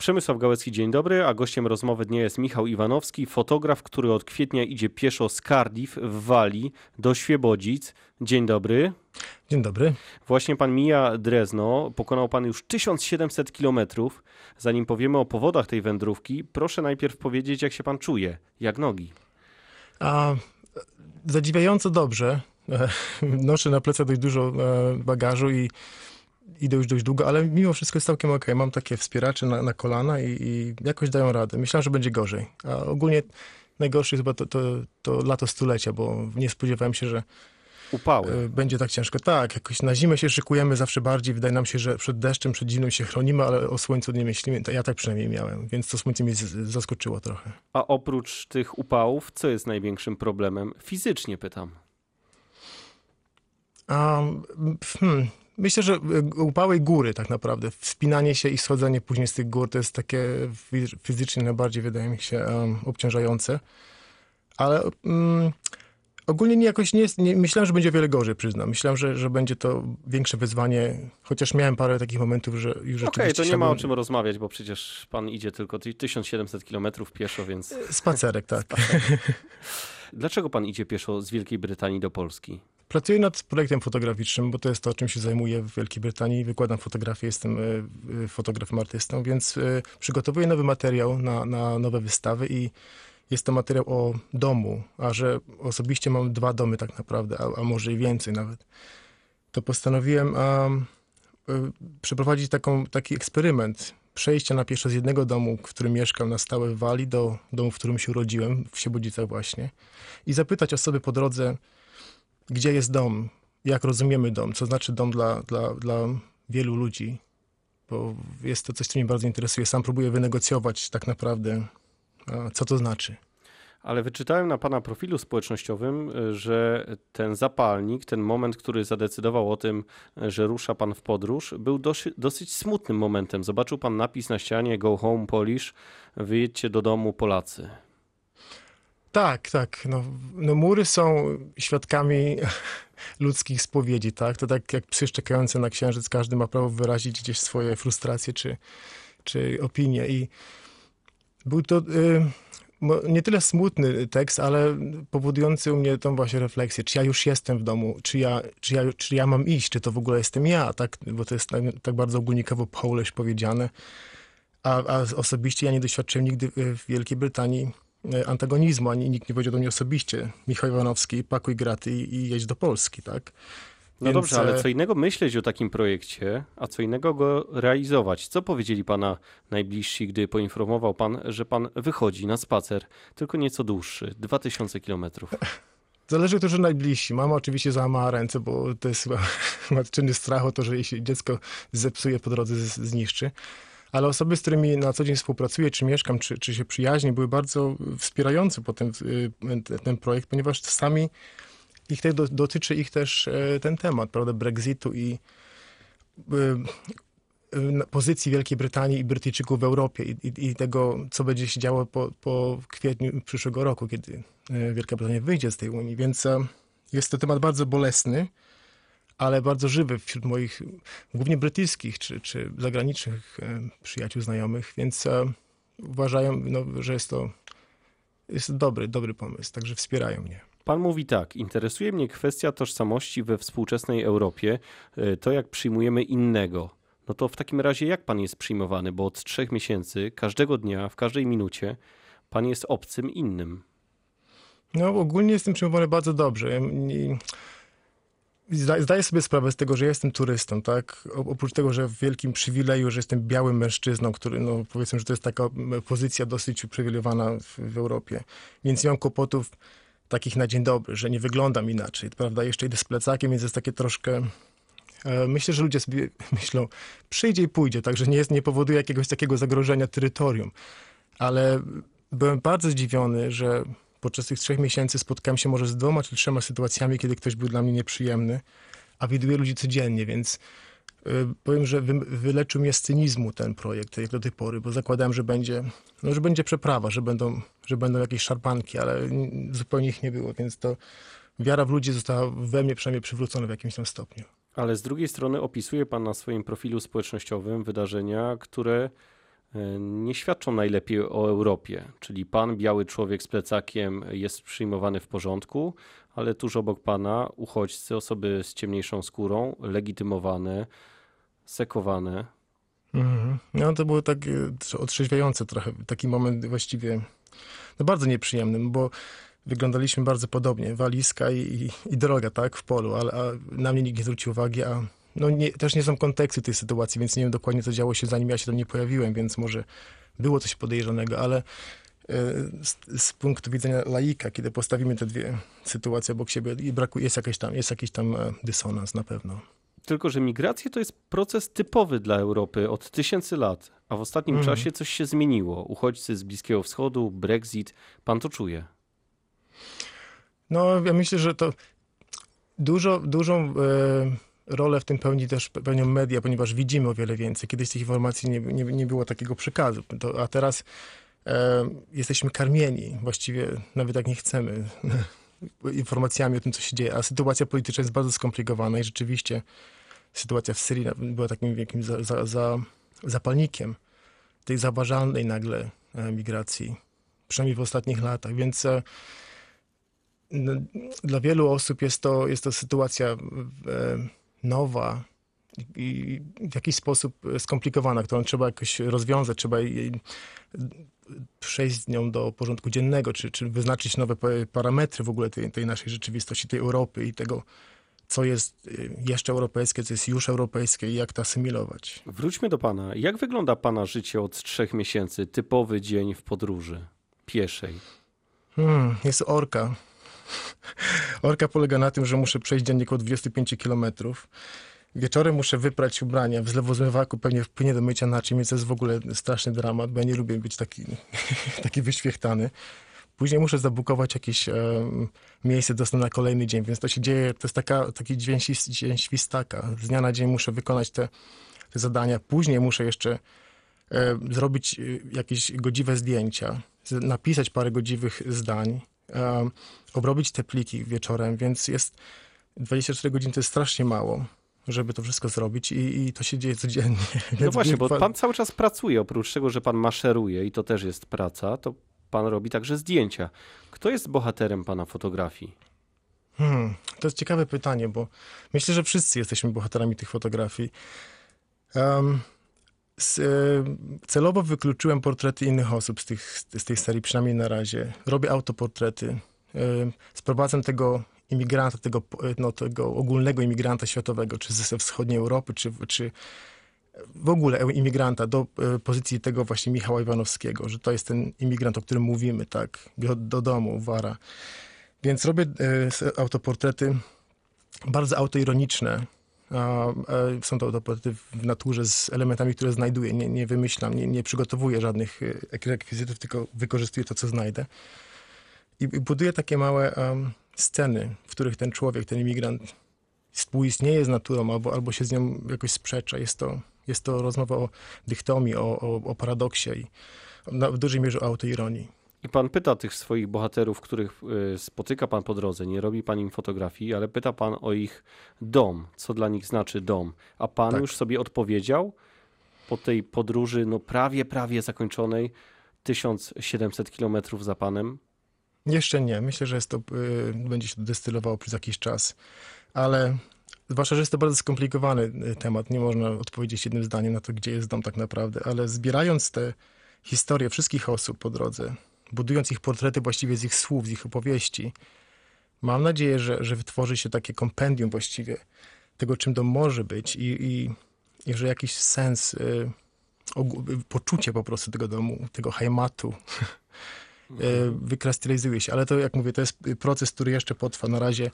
Przemysław Gałecki, dzień dobry, a gościem rozmowy dnia jest Michał Iwanowski, fotograf, który od kwietnia idzie pieszo z Cardiff w Walii do Świebodzic. Dzień dobry. Dzień dobry. Właśnie pan mija Drezno, pokonał pan już 1700 kilometrów. Zanim powiemy o powodach tej wędrówki, proszę najpierw powiedzieć, jak się pan czuje, jak nogi. A, zadziwiająco dobrze. Noszę na plecach dość dużo e, bagażu i idę już dość długo, ale mimo wszystko jest całkiem ok. Mam takie wspieracze na, na kolana i, i, jakoś dają radę. Myślałem, że będzie gorzej. A ogólnie najgorsze jest chyba to, to, to lato stulecia, bo nie spodziewałem się, że Upały. e, będzie tak ciężko. Tak, jakoś na zimę się szykujemy zawsze bardziej. Wydaje nam się, że przed deszczem, przed zimą się chronimy, ale o słońcu nie myślimy. Ja tak przynajmniej miałem, więc to słońce mnie zaskoczyło trochę. A oprócz tych upałów, co jest największym problemem? Fizycznie pytam. A, hmm, myślę, że y, upały góry tak naprawdę. Wspinanie się i schodzenie później z tych gór to jest takie fi- fizycznie najbardziej, wydaje mi się, em, obciążające. Ale mm, ogólnie nie jakoś nie, jest, nie myślałem, że będzie wiele gorzej, przyznam. Myślałem, że, że będzie to większe wyzwanie, chociaż miałem parę takich momentów, że już Okej, rzeczywiście to nie ma o czym rozmawiać, bo przecież pan idzie tylko 1700 kilometrów pieszo, więc Spacerek, tak. dlaczego pan idzie pieszo z Wielkiej Brytanii do Polski? Pracuję nad projektem fotograficznym, bo to jest to, czym się zajmuję w Wielkiej Brytanii. Wykładam fotografię, jestem y, y, fotografem, artystą, więc y, przygotowuję nowy materiał na, na nowe wystawy i jest to materiał o domu, a że osobiście mam dwa domy tak naprawdę, a, a może i więcej nawet, to postanowiłem przeprowadzić taką, taki eksperyment przejścia na pieszo z jednego domu, w którym mieszkam na stałe w Walii, do domu, w którym się urodziłem, w Siebodzicach właśnie, i zapytać osoby po drodze, gdzie jest dom, jak rozumiemy dom, co znaczy dom dla, dla, dla wielu ludzi, bo jest to coś, co mnie bardzo interesuje. Sam próbuję wynegocjować tak naprawdę, co to znaczy. Ale wyczytałem na pana profilu społecznościowym, y, że ten zapalnik, ten moment, który zadecydował o tym, y, że rusza pan w podróż, był dosyć, dosyć smutnym momentem. Zobaczył pan napis na ścianie Go home Polish, wyjedźcie do domu Polacy. Tak, tak. No, no mury są świadkami ludzkich spowiedzi, tak? To tak jak psy czekające na księżyc, każdy ma prawo wyrazić gdzieś swoje frustracje czy, czy opinie. I był to y, nie tyle smutny tekst, ale powodujący u mnie tą właśnie refleksję, czy ja już jestem w domu, czy ja, czy ja, czy ja mam iść, czy to w ogóle jestem ja, tak? Bo to jest tak, tak bardzo ogólnikowo Polish powiedziane. A, a osobiście ja nie doświadczyłem nigdy w Wielkiej Brytanii antagonizmu, ani nikt nie powiedział do mnie osobiście, Michał Iwanowski, pakuj graty i, i jedź do Polski, tak? No Więc, dobrze, ale e, co innego myśleć o takim projekcie, a co innego go realizować. Co powiedzieli pana najbliżsi, gdy poinformował pan, że pan wychodzi na spacer, tylko nieco dłuższy, 2000 kilometrów? Zależy, którzy najbliżsi. Mama oczywiście załamała ręce, bo to jest chyba matczyny strach o to, że jej się dziecko zepsuje po drodze, zniszczy. Ale osoby, z którymi na co dzień współpracuję, czy mieszkam, czy, czy się przyjaźnię, były bardzo wspierające potem y, ten, projekt, ponieważ sami ich te, do, dotyczy ich też e, ten temat, prawda, Brexitu i y, pozycji Wielkiej Brytanii i Brytyjczyków w Europie i, i, i tego, co będzie się działo po, po kwietniu przyszłego roku, kiedy e, Wielka Brytania wyjdzie z tej Unii. Więc e, jest to temat bardzo bolesny, ale bardzo żywy wśród moich głównie brytyjskich czy, czy zagranicznych e, przyjaciół, znajomych, więc e, uważają, no, że jest to jest dobry, dobry pomysł, także wspierają mnie. Pan mówi tak, interesuje mnie kwestia tożsamości we współczesnej Europie, y, to jak przyjmujemy innego. No to w takim razie jak pan jest przyjmowany? Bo od trzech miesięcy, każdego dnia, w każdej minucie, pan jest obcym innym. No ogólnie jestem przyjmowany bardzo dobrze. Ja nie- Zdaję sobie sprawę z tego, że jestem turystą, tak? Oprócz tego, że w wielkim przywileju, że jestem białym mężczyzną, który, no powiedzmy, że to jest taka pozycja dosyć uprzywilejowana w, w Europie. Więc nie mam kłopotów takich na dzień dobry, że nie wyglądam inaczej, prawda? Jeszcze idę z plecakiem, więc jest takie troszkę... e, Myślę, że ludzie sobie myślą, przyjdzie i pójdzie, także nie, jest, nie powoduje jakiegoś takiego zagrożenia terytorium. Ale byłem bardzo zdziwiony, że podczas tych trzech miesięcy spotkałem się może z dwoma czy trzema sytuacjami, kiedy ktoś był dla mnie nieprzyjemny, a widuję ludzi codziennie, więc y, powiem, że wy, wyleczył mnie z cynizmu ten projekt, jak do tej pory, bo zakładałem, że będzie, no, że będzie przeprawa, że będą, że będą jakieś szarpanki, ale zupełnie ich nie było, więc to wiara w ludzi została we mnie przynajmniej przywrócona w jakimś tam stopniu. Ale z drugiej strony opisuje pan na swoim profilu społecznościowym wydarzenia, które nie świadczą najlepiej o Europie. Czyli pan, biały człowiek z plecakiem, jest przyjmowany w porządku, ale tuż obok pana uchodźcy, osoby z ciemniejszą skórą, legitymowane, sekowane. Mhm. No to było tak e, otrzeźwiające trochę, taki moment właściwie no bardzo nieprzyjemny, bo wyglądaliśmy bardzo podobnie, walizka i, i, i droga, tak, w polu, ale na mnie nikt nie zwrócił uwagi, a no nie, też nie znam kontekstu tej sytuacji, więc nie wiem dokładnie, co działo się zanim ja się tam nie pojawiłem, więc może było coś podejrzanego, ale e, z, z punktu widzenia laika, kiedy postawimy te dwie sytuacje obok siebie i brakuje, jest jakiś tam, jest jakiś tam e, dysonans na pewno. Tylko, że migracja to jest proces typowy dla Europy od tysięcy lat, a w ostatnim Mhm. czasie coś się zmieniło. Uchodźcy z Bliskiego Wschodu, Brexit, pan to czuje. No, ja myślę, że to dużo, dużą e, rolę w tym pełni też pełnią media, ponieważ widzimy o wiele więcej. Kiedyś tych informacji nie, nie, nie było takiego przekazu, to, a teraz e, jesteśmy karmieni, właściwie nawet jak nie chcemy, informacjami o tym, co się dzieje. A sytuacja polityczna jest bardzo skomplikowana i rzeczywiście sytuacja w Syrii była takim wielkim za, za, za, zapalnikiem tej zauważalnej nagle e, migracji, przynajmniej w ostatnich latach, więc e, dla wielu osób jest to, jest to sytuacja e, nowa i w jakiś sposób skomplikowana, którą trzeba jakoś rozwiązać, trzeba przejść z nią do porządku dziennego, czy, czy wyznaczyć nowe pa- parametry w ogóle tej, tej naszej rzeczywistości, tej Europy i tego, co jest y, jeszcze europejskie, co jest już europejskie i jak to asymilować. Wróćmy do pana. Jak wygląda pana życie od trzech miesięcy? Typowy dzień w podróży pieszej. Hmm, jest orka. Orka polega na tym, że muszę przejść dziennie około 25 kilometrów. Wieczorem muszę wyprać ubrania w zlewozmywaku, pewnie wpłynie do mycia naczyń, więc to jest w ogóle straszny dramat, bo ja nie lubię być taki, taki wyświechtany. Później muszę zabukować jakieś miejsce dostępne na kolejny dzień, więc to się dzieje, to jest taka, taki świs- dzień świstaka. Z dnia na dzień muszę wykonać te, te zadania. Później muszę jeszcze e, zrobić e, jakieś godziwe zdjęcia, napisać parę godziwych zdań, e, obrobić te pliki wieczorem, więc jest 24 godziny to jest strasznie mało, żeby to wszystko zrobić i, i to się dzieje codziennie. No właśnie, nie- bo pan cały czas pracuje. Oprócz tego, że pan maszeruje i to też jest praca, to pan robi także zdjęcia. Kto jest bohaterem pana fotografii? Hmm, to jest ciekawe pytanie, bo myślę, że wszyscy jesteśmy bohaterami tych fotografii. Em, s, e, celowo wykluczyłem portrety innych osób z, tych, z tej serii, przynajmniej na razie. Robię autoportrety. E, sprowadzam tego imigranta, tego, no, tego ogólnego imigranta światowego, czy ze wschodniej Europy, czy, czy w ogóle imigranta do e, pozycji tego właśnie Michała Iwanowskiego, że to jest ten imigrant, o którym mówimy, tak, do, do domu, wara. Więc robię autoportrety bardzo autoironiczne. Są to autoportrety w naturze z elementami, które znajduję. Nie, nie wymyślam, nie, nie przygotowuję żadnych e, rekwizytów, tylko wykorzystuję to, co znajdę. I, buduję takie małe sceny, w których ten człowiek, ten imigrant współistnieje z naturą albo, albo się z nią jakoś sprzecza. Jest to, jest to rozmowa o dychtomii, o, o, o paradoksie i na, w dużej mierze o autoironii. I pan pyta tych swoich bohaterów, których y, spotyka pan po drodze, nie robi pan im fotografii, ale pyta pan o ich dom, co dla nich znaczy dom. A pan Tak. już sobie odpowiedział po tej podróży, no prawie, prawie zakończonej, 1700 kilometrów za panem? Jeszcze nie. Myślę, że jest to, y, będzie się to destylowało przez jakiś czas, ale zwłaszcza, że jest to bardzo skomplikowany y, temat. Nie można odpowiedzieć jednym zdaniem na to, gdzie jest dom tak naprawdę, ale zbierając te historie wszystkich osób po drodze, budując ich portrety właściwie z ich słów, z ich opowieści, mam nadzieję, że, że wytworzy się takie kompendium właściwie tego, czym dom może być i, i, i że jakiś sens, y, poczucie po prostu tego domu, tego heimatu, e, wykrystalizuje się. Ale to, jak mówię, to jest proces, który jeszcze potrwa. Na razie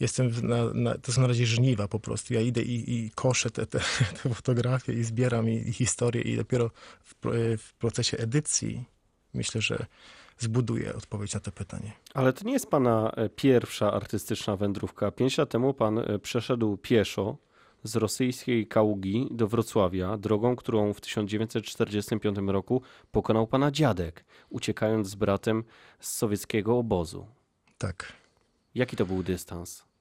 jestem, na, na, to są na razie żniwa po prostu. Ja idę i, i koszę te, te, te fotografie i zbieram i, i historię i dopiero w, w procesie edycji myślę, że zbuduję odpowiedź na to pytanie. Ale to nie jest pana e, pierwsza artystyczna wędrówka. Pięć lat temu pan e, przeszedł pieszo z rosyjskiej Kaługi do Wrocławia, drogą, którą w 1945 roku pokonał pana dziadek, uciekając z bratem z sowieckiego obozu. Tak. Jaki to był dystans?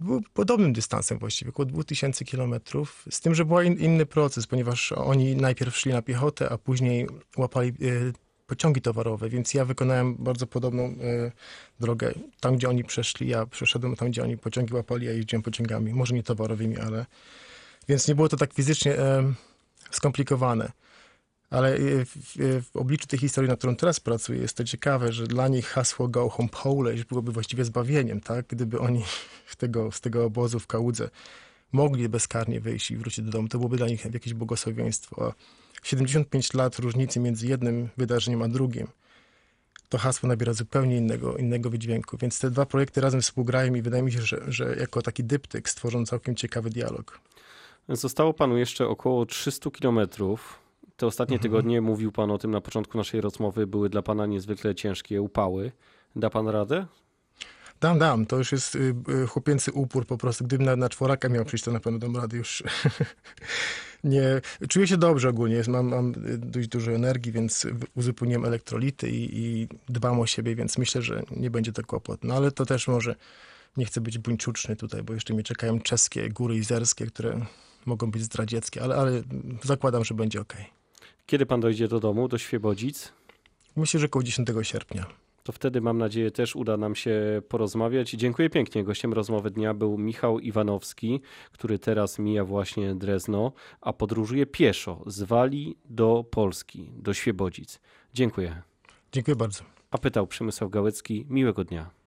Był podobnym dystansem właściwie, około 2000 kilometrów, z tym, że był in, inny proces, ponieważ oni najpierw szli na piechotę, a później łapali e, pociągi towarowe, więc ja wykonałem bardzo podobną e, drogę. Tam, gdzie oni przeszli, ja przeszedłem tam, gdzie oni pociągi łapali, ja jeździłem pociągami, może nie towarowymi, ale... Więc nie było to tak fizycznie e, skomplikowane. Ale e, w, w, obliczu tej historii, nad którą teraz pracuję, jest to ciekawe, że dla nich hasło Go Home Polish byłoby właściwie zbawieniem, tak? Gdyby oni tego, z tego obozu w Kałudze mogli bezkarnie wyjść i wrócić do domu, to byłoby dla nich jakieś błogosławieństwo. A 75 lat różnicy między jednym wydarzeniem a drugim, to hasło nabiera zupełnie innego, innego wydźwięku. Więc te dwa projekty razem współgrają i wydaje mi się, że, że jako taki dyptyk stworzą całkiem ciekawy dialog. Zostało panu jeszcze około 300 kilometrów. Te ostatnie tygodnie, mówił pan o tym na początku naszej rozmowy, były dla pana niezwykle ciężkie upały. Da pan radę? Dam, dam. To już jest y, y, chłopięcy upór po prostu. Gdybym na, na czworaka miał przyjść, to na pewno dam radę już. nie, czuję się dobrze ogólnie. Mam, mam y, dość dużo energii, więc uzupełniłem elektrolity i, i dbam o siebie, więc myślę, że nie będzie to kłopot. No ale to też może, nie chcę być buńczuczny tutaj, bo jeszcze mnie czekają czeskie góry izerskie, które mogą być zdradzieckie, ale, ale zakładam, że będzie ok. Kiedy pan dojdzie do domu, do Świebodzic? Myślę, że około 10 sierpnia. To wtedy mam nadzieję też uda nam się porozmawiać. Dziękuję pięknie. Gościem rozmowy dnia był Michał Iwanowski, który teraz mija właśnie Drezno, a podróżuje pieszo z Walii do Polski, do Świebodzic. Dziękuję. Dziękuję bardzo. A pytał Przemysław Gałecki. Miłego dnia.